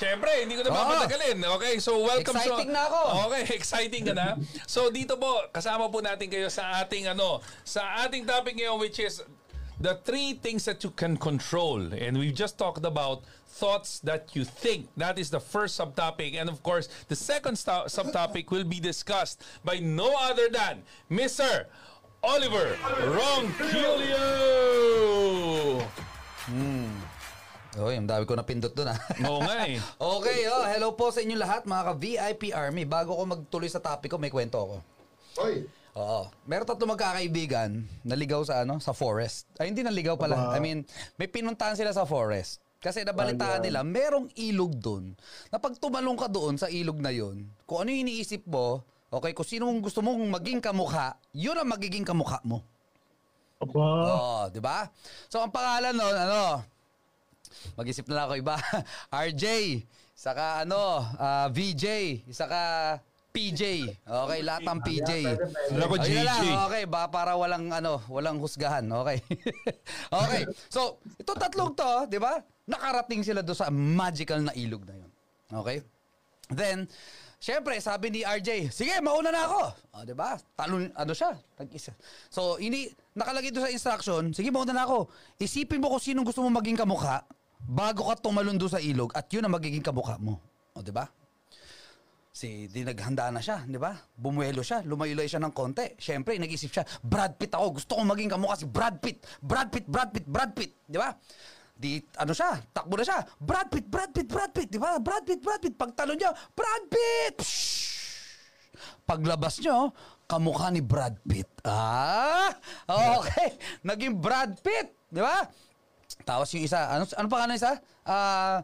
Siyempre, hindi ko na Oo. papatagalin. Okay, so welcome Exciting so, na ako. Okay, exciting ka na. So dito po, kasama po natin kayo sa ating ano, sa ating topic ngayon which is the three things that you can control. And we've just talked about thoughts that you think. That is the first subtopic. And of course, the second sto- subtopic will be discussed by no other than Mr. Oliver Ronquillo. Uy, ang dami ko napindot doon ah. Oo nga eh. okay, oh, hello po sa inyo lahat mga ka-VIP Army. Bago ko magtuloy sa topic ko, may kwento ako. Oy, Oo. Meron tatlo magkakaibigan naligaw sa ano, sa forest. Ay hindi naligaw pala. Aba. I mean, may pinuntahan sila sa forest. Kasi nabalitaan nila, merong ilog doon. Na pag tumalong ka doon sa ilog na yon, kung ano yung iniisip mo, okay, kung sino mong gusto mong maging kamukha, yun ang magiging kamukha mo. aba. Oo, di ba? So ang pangalan nun, ano, mag-isip na lang ako iba. RJ, saka ano, ah, VJ, saka PJ. Okay, lahat ng PJ. Wala ko JJ. okay, ba para walang ano, walang husgahan, okay. okay. So, ito tatlong to, 'di ba? Nakarating sila do sa magical na ilog na 'yon. Okay? Then, Siyempre, sabi ni RJ, sige, mauna na ako. O, di ba? Talon, ano siya? Tag-isa. So, ini, nakalagay doon sa instruction, sige, mauna na ako. Isipin mo kung sinong gusto mo maging kamukha bago ka tumalon doon sa ilog at yun ang magiging kamukha mo. O, di ba? Si, di naghanda na siya, di ba? Bumuelo siya, lumayo siya ng konti. Siyempre, nag-isip siya, Brad Pitt ako, gusto kong maging kamukha si Brad Pitt. Brad Pitt, Brad Pitt, Brad Pitt, di ba? Di, ano siya, takbo na siya, Brad Pitt, Brad Pitt, Brad Pitt, di ba? Brad Pitt, Brad Pitt, pagtalon niya, Brad Pitt! Pshhh! Paglabas niyo, kamukha ni Brad Pitt. Ah, okay. Naging Brad Pitt, di ba? Tapos yung isa, ano, ano pangalan ng isa? Ah,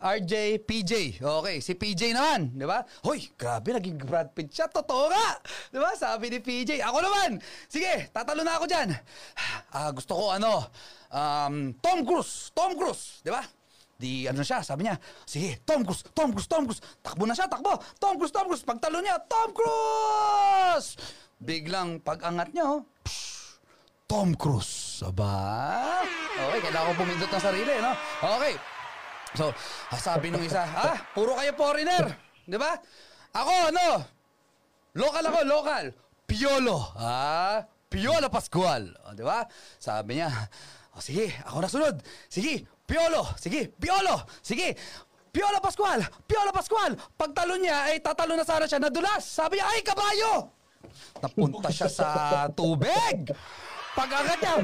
RJ, PJ. Okay, si PJ naman, di ba? Hoy, grabe, naging Brad Pitt siya. Totoo nga! Di ba? Sabi ni PJ. Ako naman! Sige, tatalo na ako dyan. Ah, gusto ko ano, um, Tom Cruise. Tom Cruise, di ba? Di ano siya, sabi niya, sige, Tom Cruise, Tom Cruise, Tom Cruise. Takbo na siya, takbo. Tom Cruise, Tom Cruise. Pagtalo niya, Tom Cruise! Biglang pag-angat niya, oh, psh, Tom Cruise. Aba? Okay, kailangan ko pumindot ng sarili, no? Okay. So, sabi nung isa, ah, puro kayo foreigner. Di ba? Ako, ano? Local ako, local. Piolo. Ah, Piolo Pascual. O, di ba? Sabi niya, o sige, ako na sunod. Sige, Piolo. Sige, Piolo. Sige, Piolo Pascual. Piolo Pascual. Pagtalo niya, ay tatalo na sana siya. Nadulas. Sabi niya, ay, kabayo. Napunta siya sa tubig. Pag-angat niya,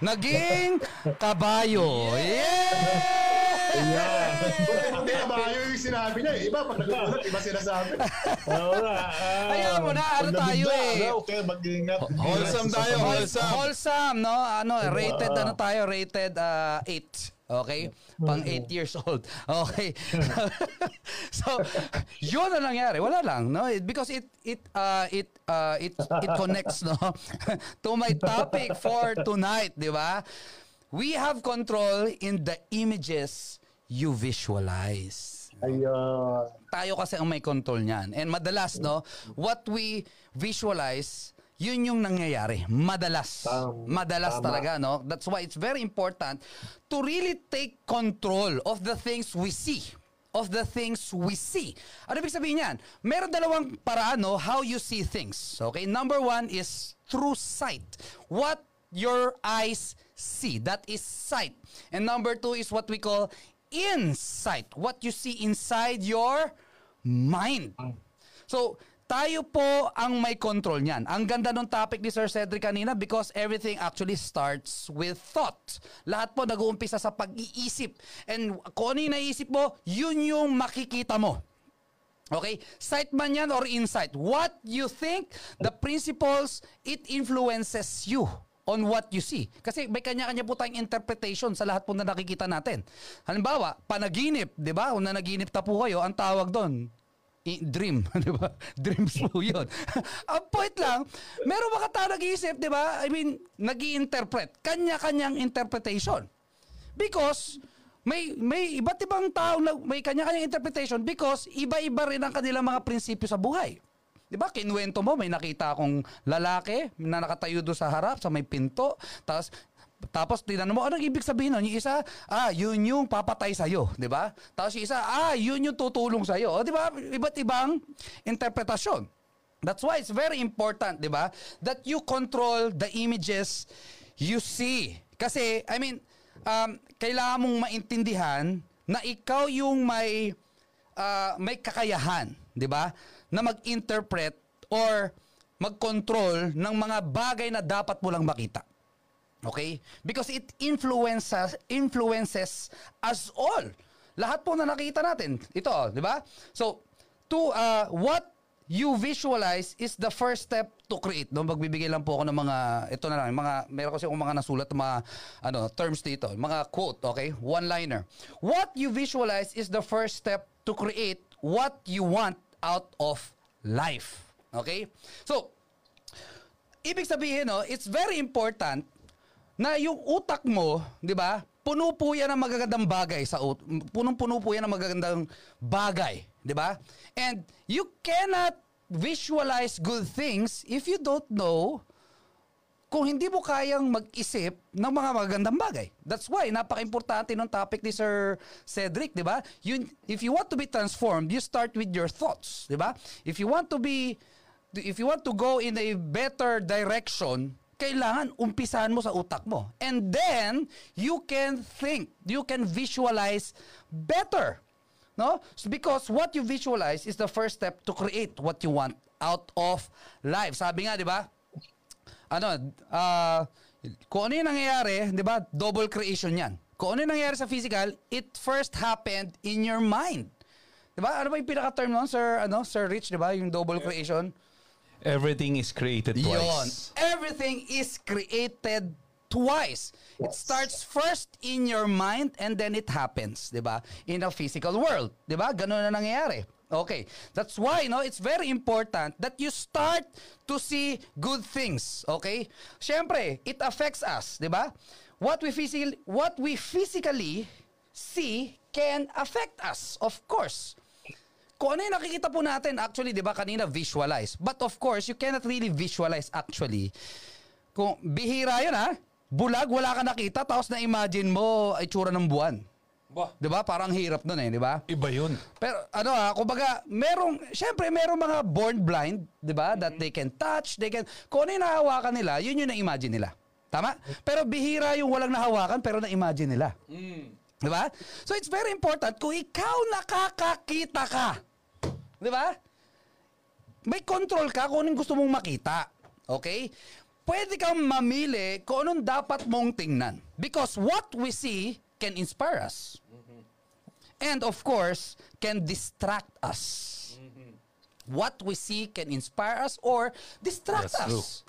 naging kabayo. Yeah! Ayan. Hindi na ba yung sinabi niya? eh. Iba, pag nagulat, iba sinasabi. Ah, Ayaw mo na, ano tayo eh. ano, Okay, mag-ingat. Wholesome tayo, wholesome. Wholesome, no? Ano, rated, ano tayo? Rated 8. Okay? Pang 8 years old. Okay. so, yun ang nangyari. Wala lang, no? Because it it uh, it uh, it it connects no to my topic for tonight, 'di ba? We have control in the images you visualize Ayun. tayo kasi ang may control niyan. And madalas, no, what we visualize, yun yung nangyayari. Madalas. Tama. Madalas Tama. talaga, no? That's why it's very important to really take control of the things we see. Of the things we see. Ano ibig sabihin yan? Meron dalawang paraan, no, how you see things. Okay? Number one is through sight. What your eyes see. That is sight. And number two is what we call insight. What you see inside your mind. So, tayo po ang may control niyan. Ang ganda ng topic ni Sir Cedric kanina because everything actually starts with thought. Lahat po nag-uumpisa sa pag-iisip. And kung ano yung naisip mo, yun yung makikita mo. Okay? Sight man yan or insight. What you think, the principles, it influences you on what you see. Kasi may kanya-kanya po tayong interpretation sa lahat po na nakikita natin. Halimbawa, panaginip, di ba? Kung nanaginip na po kayo, ang tawag doon, dream, di ba? Dreams po yun. ang point lang, meron mga tao nag-iisip, di ba? I mean, nag interpret Kanya-kanyang interpretation. Because may may iba't ibang tao na may kanya-kanyang interpretation because iba-iba rin ang kanilang mga prinsipyo sa buhay. 'Di ba? Kinuwento mo may nakita akong lalaki na nakatayo doon sa harap sa may pinto, tapos Tapos tinanong mo, anong ibig sabihin nun? Yung isa, ah, yun yung papatay sa'yo, di ba? Tapos yung isa, ah, yun yung tutulong sa'yo. O, di ba? Iba't ibang interpretasyon. That's why it's very important, di ba? That you control the images you see. Kasi, I mean, um, kailangan mong maintindihan na ikaw yung may ah, may kakayahan, 'di ba? Na mag-interpret or mag-control ng mga bagay na dapat mo lang makita. Okay? Because it influences influences us all. Lahat po na nakita natin. Ito, 'di ba? So, to uh, what you visualize is the first step to create. No, magbibigay lang po ako ng mga ito na lang, mga meron kasi akong mga nasulat na mga ano, terms dito, mga quote, okay? One-liner. What you visualize is the first step to create what you want out of life. Okay? So, ibig sabihin, no, it's very important na yung utak mo, 'di ba? Puno po yan ng magagandang bagay sa ut punong-puno po yan ng magagandang bagay, 'di ba? And you cannot visualize good things if you don't know kung hindi mo kayang mag-isip ng mga magagandang bagay. That's why napaka-importante ng topic ni Sir Cedric, 'di ba? You if you want to be transformed, you start with your thoughts, 'di ba? If you want to be if you want to go in a better direction, kailangan umpisahan mo sa utak mo. And then, you can think, you can visualize better. No? Because what you visualize is the first step to create what you want out of life. Sabi nga, di ba? Ano, ah, kung ano yung nangyayari, di ba, double creation yan. Kung ano yung nangyayari sa physical, it first happened in your mind. Di ba? Ano ba yung pinaka-term nun, Sir, ano, Sir Rich, di ba? Yung double creation. Everything is created twice. Everything is created twice. It starts first in your mind and then it happens, 'di ba? In a physical world, 'di ba? Ganun na nangyayari. Okay. That's why, no, it's very important that you start to see good things, okay? Siyempre, it affects us, 'di ba? What we physically what we physically see can affect us, of course. Kung ano yung nakikita po natin, actually, di ba, kanina visualize. But of course, you cannot really visualize actually. Kung bihira yun ha, bulag, wala ka nakita, tapos na-imagine mo itsura ng buwan. Bah, Di ba? Parang hirap nun eh, di ba? iba yun. Pero ano ha, kumbaga, merong, syempre merong mga born blind, di ba? That they can touch, they can, kung ano yung nahawakan nila, yun yung na-imagine nila. Tama? Pero bihira yung walang nahawakan, pero na-imagine nila. Di ba? So it's very important, kung ikaw nakakakita ka, di ba? May control ka kung anong gusto mong makita. Okay? Pwede kang mamili kung anong dapat mong tingnan. Because what we see can inspire us. And of course, can distract us. What we see can inspire us or distract That's true. us.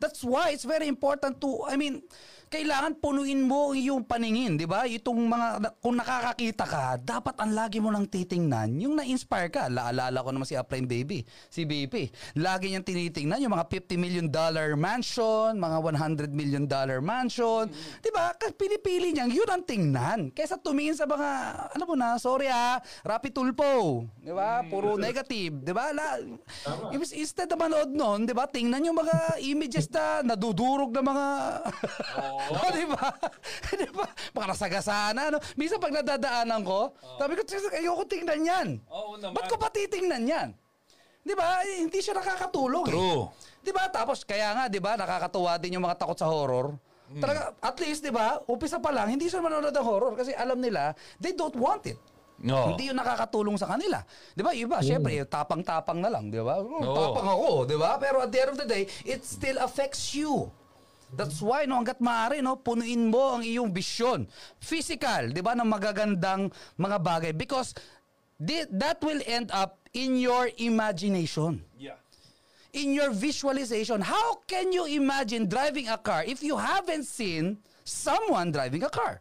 That's why it's very important to, I mean, kailangan punuin mo yung paningin, di ba? Itong mga, kung nakakakita ka, dapat ang lagi mo nang titingnan, yung na-inspire ka. Laalala ko naman si Upline Baby, si BP. Lagi niyang tinitingnan yung mga 50 million dollar mansion, mga 100 million dollar mansion. Di ba? Kasi pinipili niyang yun ang tingnan. Kaysa tumingin sa mga, ano mo na, sorry ah, Rapi Tulpo. Di ba? Puro negative. Di ba? La, instead na manood nun, di ba? Tingnan yung mga images na nadudurog na mga... Oh. Di ba? di ba? Mga nasagasana, no? Minsan pag nadadaanan ko, sabi ko, "Tsk, ayoko tingnan yan. Oo naman. Ba't ko pa titingnan yan? Di ba? Eh, Hindi siya nakakatulong. eh. True. Di ba? Tapos, kaya nga, di ba, nakakatuwa din yung mga takot sa horror. Talaga, at least, di ba, umpisa pa lang, hindi sila manonood ng horror kasi alam nila, they don't want it. No. Hindi yun nakakatulong sa kanila. 'Di ba? Iba, syempre, tapang-tapang na lang, 'di ba? Oh, Oo. Tapang ako, 'di ba? Pero at the end of the day, it still affects you. That's why no hangga't maaari no punuin mo ang iyong vision. Physical, 'di ba, ng magagandang mga bagay because thi- that will end up in your imagination Yeah. in your visualization. How can you imagine driving a car if you haven't seen someone driving a car?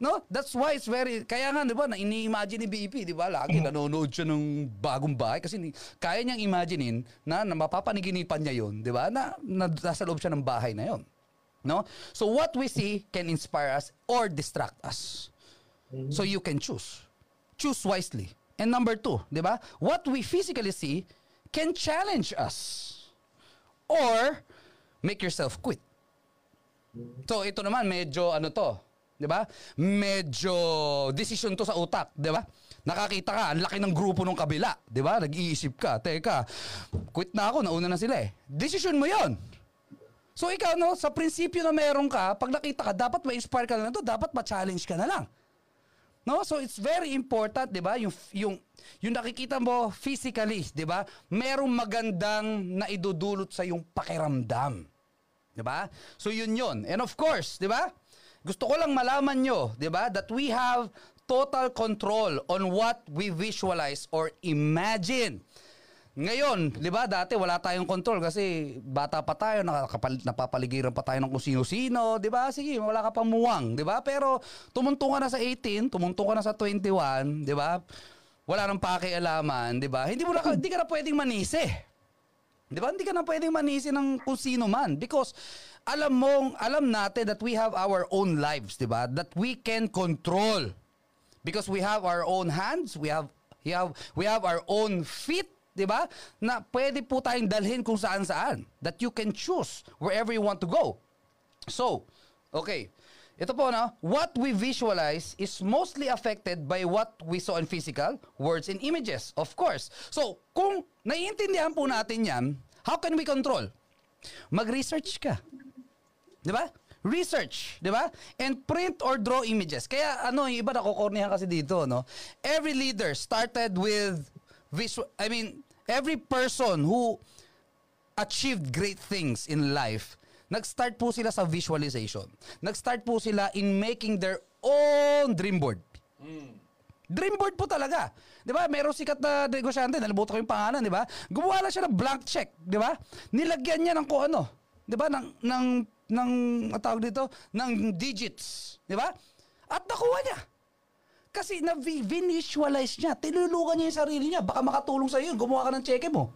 No? That's why it's very... Kaya nga, di ba, na ini-imagine ni BP, di ba? Lagi nanonood siya ng bagong bahay kasi ni, kaya niyang imaginein na, na mapapaniginipan niya yun, di ba? Na, na nasa loob siya ng bahay na yun. No? So what we see can inspire us or distract us. So you can choose. Choose wisely. And number two, di ba? What we physically see can challenge us or make yourself quit. So ito naman medyo ano to, 'di ba? Medyo decision to sa utak, 'di ba? Nakakita ka, ang laki ng grupo ng kabila, 'di ba? Nag-iisip ka, teka, quit na ako, nauna na sila eh. Decision mo 'yon. So ikaw no, sa prinsipyo na meron ka, pag nakita ka, dapat ma-inspire ka na to, dapat ma-challenge ka na lang. No? So it's very important, 'di ba? Yung yung yung nakikita mo physically, 'di ba? Merong magandang naidudulot sa yung pakiramdam. 'Di ba? So yun yun. And of course, 'di ba? Gusto ko lang malaman nyo, 'di ba, that we have total control on what we visualize or imagine. Ngayon, 'di ba, dati wala tayong control kasi bata pa tayo, nakakapal, napapaligiran pa tayo ng kung sino-sino, 'di ba? Sige, wala ka pang muwang, 'di ba? Pero tumunto ka na sa 18, tumunto ka na sa 21, 'di ba? Wala nang pakialaman, 'di ba? Hindi mo na hindi ka na pwedeng manisi. 'Di ba? Hindi ka na pwedeng manisi ng kung sino man because alam mong alam natin that we have our own lives, 'di ba? That we can control. Because we have our own hands, we have we have we have our own feet, 'di ba? Na pwede po tayong dalhin kung saan-saan. That you can choose wherever you want to go. So, okay. Ito po na, what we visualize is mostly affected by what we saw in physical, words, and images, of course. So, kung naiintindihan po natin yan, how can we control? Mag-research ka. Di ba? Research, di ba? And print or draw images. Kaya ano, yung iba nakukornihan kasi dito, no? Every leader started with visual, I mean, every person who achieved great things in life, nag-start po sila sa visualization. Nag-start po sila in making their own dream board. Dream board po talaga. 'Di ba? Merong sikat na negosyante, nalimutan ko yung pangalan, 'di ba? Gumawa lang siya ng blank check, 'di ba? Nilagyan niya ng kung ano, 'di ba? Ng ng ng ang tawag dito, ng digits, 'di ba? At nakuha niya. Kasi na visualize niya, tinulukan niya yung sarili niya, baka makatulong sa iyo, gumawa ka ng cheque mo.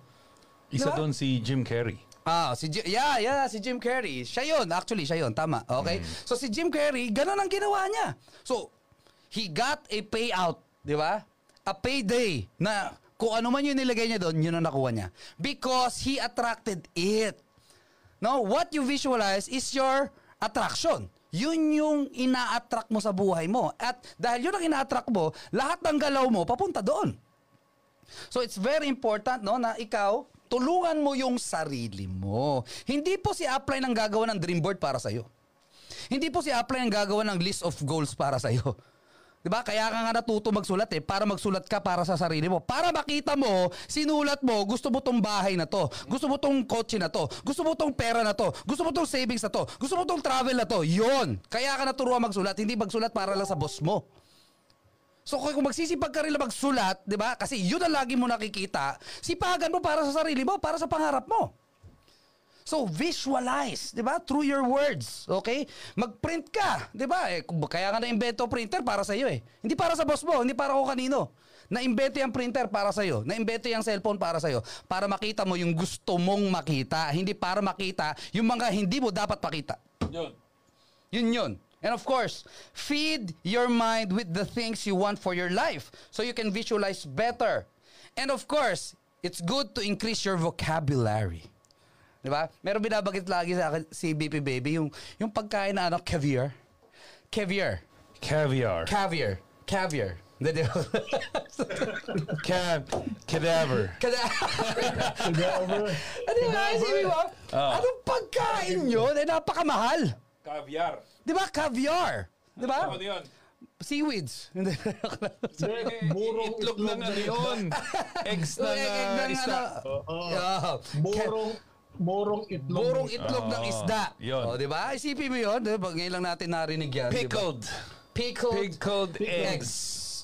Isa Diba? doon si Jim Carrey. Ah, si Jim, yeah, yeah, si Jim Carrey. Siya 'yon, actually siya 'yon, tama. Okay? So si Jim Carrey, ganun ang ginawa niya. So he got a payout, 'di ba? A payday na kung ano man yung nilagay niya doon, yun ang nakuha niya. Because he attracted it. No, what you visualize is your attraction. Yun yung ina-attract mo sa buhay mo. At dahil yun ang ina-attract mo, lahat ng galaw mo papunta doon. So it's very important no na ikaw tulungan mo yung sarili mo. Hindi po si apply ng gagawa ng dream board para sa iyo. Hindi po si apply ng gagawa ng list of goals para sa iyo. 'Di ba? Kaya ka nga natuto magsulat eh para magsulat ka para sa sarili mo. Para makita mo, sinulat mo, gusto mo tong bahay na to, gusto mo tong kotse na to, gusto mo tong pera na to, gusto mo tong savings na to, gusto mo tong travel na to. 'Yon. Kaya ka naturuan magsulat, hindi magsulat para lang sa boss mo. So kung magsisipag ka rin magsulat, 'di ba? Kasi 'yun ang lagi mo nakikita. Sipagan mo para sa sarili mo, para sa pangarap mo. So visualize, 'di ba? Through your words, okay? Mag-print ka, 'di ba? Eh, kaya nga na-invento printer para sa iyo eh. Hindi para sa boss mo, hindi para kung kanino. Na-invento yung printer para sa iyo. Na-invento yung cellphone para sa iyo. Para makita mo yung gusto mong makita, hindi para makita yung mga hindi mo dapat pakita. Yun. Yun yun. And of course, feed your mind with the things you want for your life so you can visualize better. And of course, it's good to increase your vocabulary. Di ba? Meron binabagit lagi sa akin si BP Baby, yung, yung pagkain na ano, caviar. Caviar. Caviar. Caviar. Caviar. Hindi, di ba? Cab. Cadaver. Kada... ano yung isipin mo? Oh. Anong pagkain yun? Eh, napakamahal. Caviar. Di ba? Caviar. Di ba? Ano yun? Seaweeds. Hindi. Burong itlog ng ano yun. Eggs ng uh, isda. Oo. Yeah. Burong, burong itlog. Burong itlog ng isda. yun. O, di ba? Isipin mo yun. Di ba? Ngayon lang natin narinig yan. di ba? Pickled. Pickled. Pickled eggs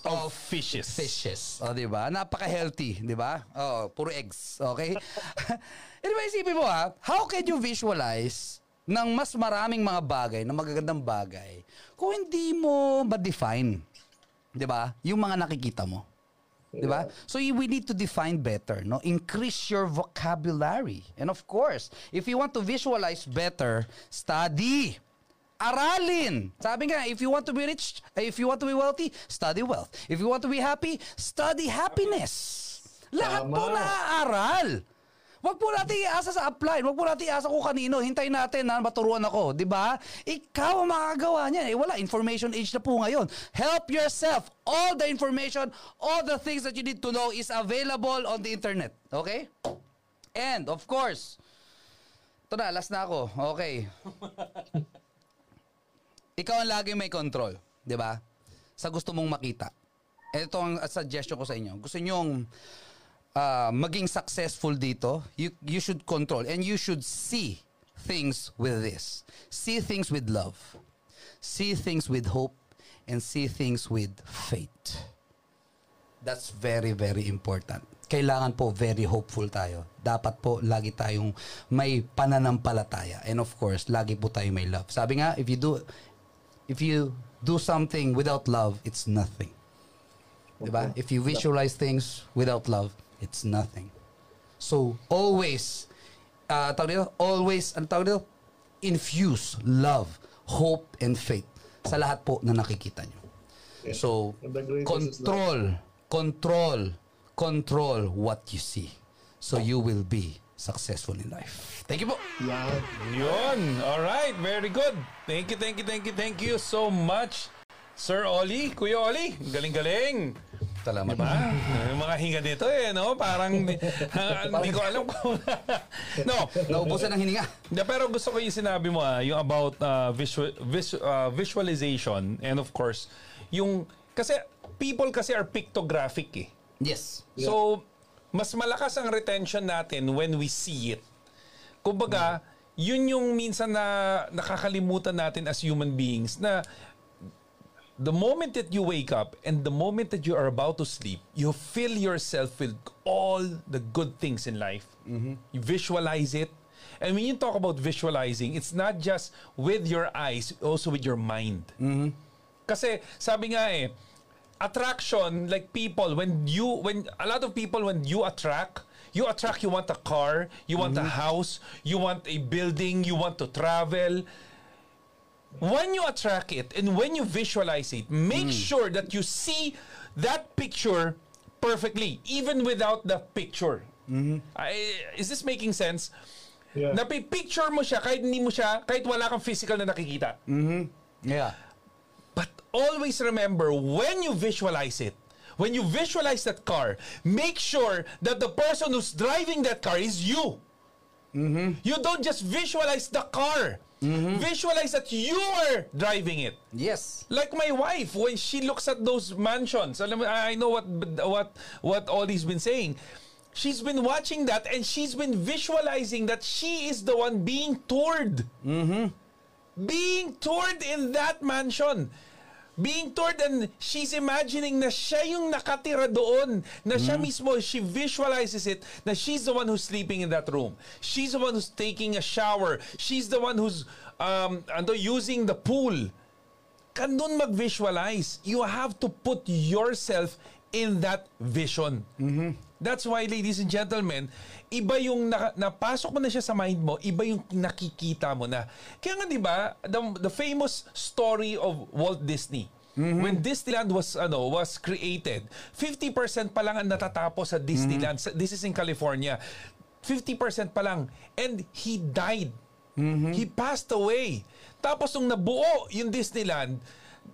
of of fishes. Fishes. O, di ba? Napaka-healthy. Di ba? O, puro eggs. Okay? anyway, isipin mo ha, how can you visualize ng mas maraming mga bagay, ng magagandang bagay, kung hindi mo ma-define, di ba? Yung mga nakikita mo. Di ba? So we need to define better, no? Increase your vocabulary. And of course, if you want to visualize better, study. Aralin. Sabi nga, if you want to be rich, if you want to be wealthy, study wealth. If you want to be happy, study happiness. Lahat Tama. po naaaral. Wag po natin iasa sa upline. Wag po natin iasa kung kanino. Hintayin natin na maturuan ako. di ba? Ikaw ang makakagawa niyan. Eh, wala. Information age na po ngayon. Help yourself. All the information, all the things that you need to know is available on the internet. Okay? And, of course, ito na, last na ako. Okay. Ikaw ang lagi may control. Di ba? Sa gusto mong makita. Ito ang suggestion ko sa inyo. Gusto nyong uh, maging successful dito, you, you should control and you should see things with this. See things with love. See things with hope and see things with faith. That's very, very important. Kailangan po very hopeful tayo. Dapat po lagi tayong may pananampalataya. And of course, lagi po tayo may love. Sabi nga, if you do if you do something without love, it's nothing. Diba? If you visualize things without love, it's nothing. So, always, uh, tawag dito, always, ang tawag dito, infuse love, hope, and faith sa lahat po na nakikita nyo. So, greatest is control, control, control what you see. So you will be successful in life. Thank you po. Yan. Yun. All right. Very good. Thank you, thank you, thank you, thank you so much. Sir Oli, Kuya Oli, galing-galing. Salamat. Diba? Yung mga hinga dito eh, no? Parang ah, hindi ko alam kung... no, Naubusan ng hininga. Yeah, pero gusto ko yung sinabi mo ah, yung about uh, visual, vis, uh, visualization and of course, yung kasi people kasi are pictographic eh. Yes. So, mas malakas ang retention natin when we see it. Kumbaga, yun yung minsan na nakakalimutan natin as human beings na the moment that you wake up and the moment that you are about to sleep, you fill yourself with all the good things in life. Mm-hmm. You visualize it. And when you talk about visualizing, it's not just with your eyes, also with your mind. Mm-hmm. Kasi sabi nga eh, attraction like people when you when a lot of people when you attract you attract you want a car you want a mm-hmm. house you want a building you want to travel when you attract it and when you visualize it make sure that you see that picture perfectly even without the picture I- is this making sense Yeah. Napipicture mo siya kahit hindi mo siya kahit wala kang physical na nakikita Yeah. But always remember when you visualize it, when you visualize that car, make sure that the person who's driving that car is you. You don't just visualize the car. Visualize that you are driving it. Yes. Like my wife, when she looks at those mansions, alam I know what what what Ollie's been saying. She's been watching that and she's been visualizing that she is the one being toured. Being toured in that mansion. Being toured and she's imagining na siya yung nakatira doon. Na siya mismo, she visualizes it na she's the one who's sleeping in that room. She's the one who's taking a shower. She's the one who's um, ando, using the pool ka doon mag-visualize. You have to put yourself in that vision. That's why, ladies and gentlemen, iba yung naka- napasok mo na siya sa mind mo, iba yung nakikita mo na. Kaya nga, di ba, the, the famous story of Walt Disney, When Disneyland was ano was created, 50% pa lang ang natatapos sa Disneyland. Sa- This is in California. 50% pa lang and he died. He passed away. Tapos nung nabuo yung Disneyland,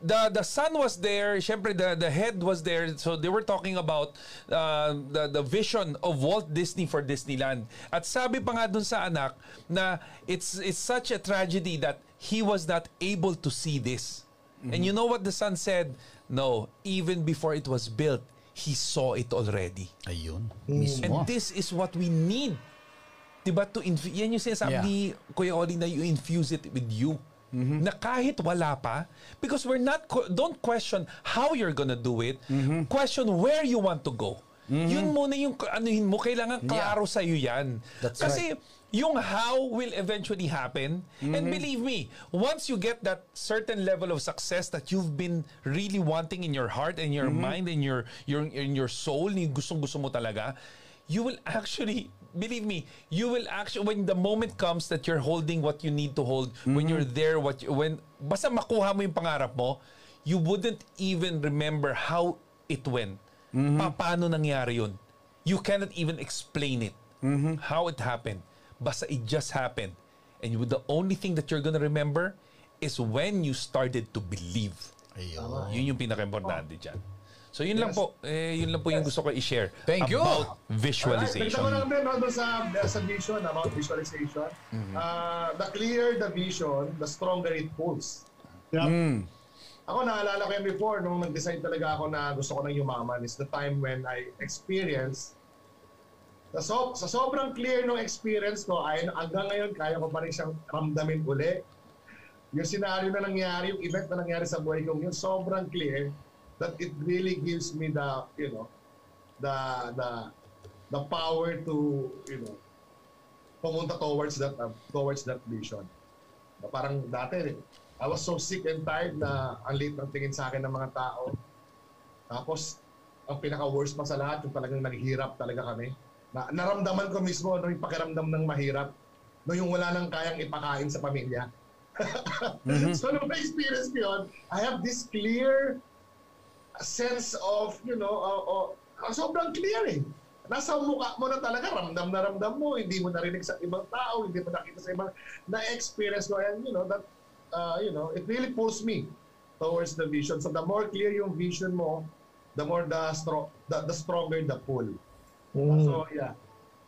the the son was there, syempre the the head was there. So they were talking about uh, the the vision of Walt Disney for Disneyland. At sabi pa nga dun sa anak na it's it's such a tragedy that he was not able to see this. And you know what the son said? No, even before it was built, he saw it already. Ayun. And Mismo. this is what we need. Diba? To inf- yan yung sinasabi Yeah. ni Kuya Oli na you infuse it with you. Na kahit wala pa, because we're not, don't question how you're gonna do it. Question where you want to go. Yun muna yung anuhin mo, kailangan klaro sa sa'yo yan. That's Kasi yung how will eventually happen. Mm-hmm. And believe me, once you get that certain level of success that you've been really wanting in your heart and your Mm-hmm. mind and your your in your soul, yung gustong-gusto mo talaga, you will actually believe me, you will actually when the moment comes that you're holding what you need to hold, when you're there what you, when basta makuha mo yung pangarap mo, you wouldn't even remember how it went. Pa- paano nangyari yun? You cannot even explain it. how it happened. Basta it just happened. And you, the only thing that you're gonna remember is when you started to believe. Ayun. Yun yung pinaka-importante dyan. So yun lang po, eh, yun lang po yung gusto ko i-share Thank you. about Alright, visualization. Dagdag ko lang sa, sa vision, about visualization. Uh, the clearer the vision, the stronger it pulls. Yep. Ako naalala ko yan before, nung nag-decide talaga ako na gusto ko nang yumaman, is the time when I experienced sa, so, sa sobrang clear ng experience ko, ay hanggang ngayon, kaya ko pa rin siyang ramdamin uli. Yung scenario na nangyari, yung event na nangyari sa buhay ko, yun sobrang clear that it really gives me the, you know, the, the, the power to, you know, pumunta towards that, uh, towards that vision. Na parang dati, I was so sick and tired na ang late ng tingin sa akin ng mga tao. Tapos, ang pinaka-worst pa sa lahat, yung talagang naghihirap talaga kami. Na, naramdaman ko mismo ano yung pakiramdam ng mahirap. No yung wala nang kayang ipakain sa pamilya. so nung na-experience ko yun, I have this clear sense of, you know, uh, uh, sobrang clear eh. Nasa mukha mo na talaga, ramdam na ramdam mo, hindi mo narinig sa ibang tao, hindi mo nakita sa ibang, na-experience ko, and you know, that, uh, you know, it really pulls me towards the vision. So the more clear yung vision mo, the more the, stro- the, the stronger the pull. Mm. So yeah,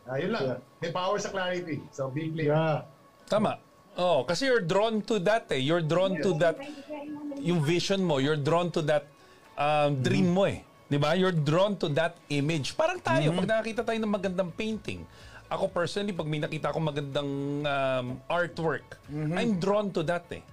uh, yun lang. Yeah. May power sa clarity. So be clear. Yeah. Tama. Oh, kasi you're drawn to that eh. You're drawn to that yung vision mo, you're drawn to that um, dream mo eh. 'Di ba? You're drawn to that image. Parang tayo pag nakakita tayo ng magandang painting. Ako personally, pag may nakita akong magandang um, artwork, I'm drawn to that eh.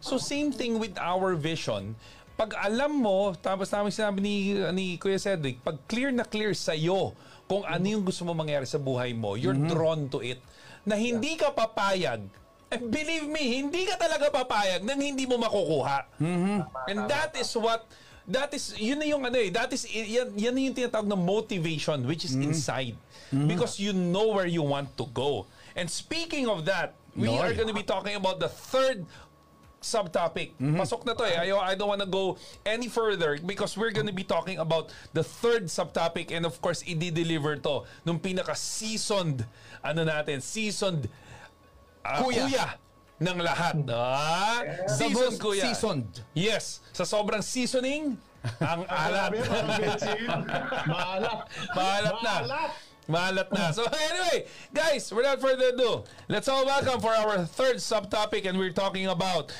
So same thing with our vision. Pag alam mo, tapos namin sinabi ni, ni Kuya Cedric, pag clear na clear sa'yo kung ano yung gusto mo mangyari sa buhay mo, you're drawn to it. Na hindi ka papayag And believe me, hindi ka talaga papayag nang hindi mo makukuha. And that is what that is yun na yung ano eh that is yan, yan na yung tinatawag na motivation which is inside because you know where you want to go and speaking of that we Noy. are going to be talking about the third subtopic. Pasok na to eh. Ayaw, I don't wanna go any further because we're gonna be talking about the third subtopic and of course, i-deliver to nung pinaka-seasoned, ano natin, seasoned ah, Kuya. kuya. Ng lahat. Ah, seasoned most kuya. seasoned. Yes. Sa sobrang seasoning, ang alat. Maalat. Maalat na. Maalat. Maalat na. So anyway, guys, without further ado, let's all welcome for our third subtopic and we're talking about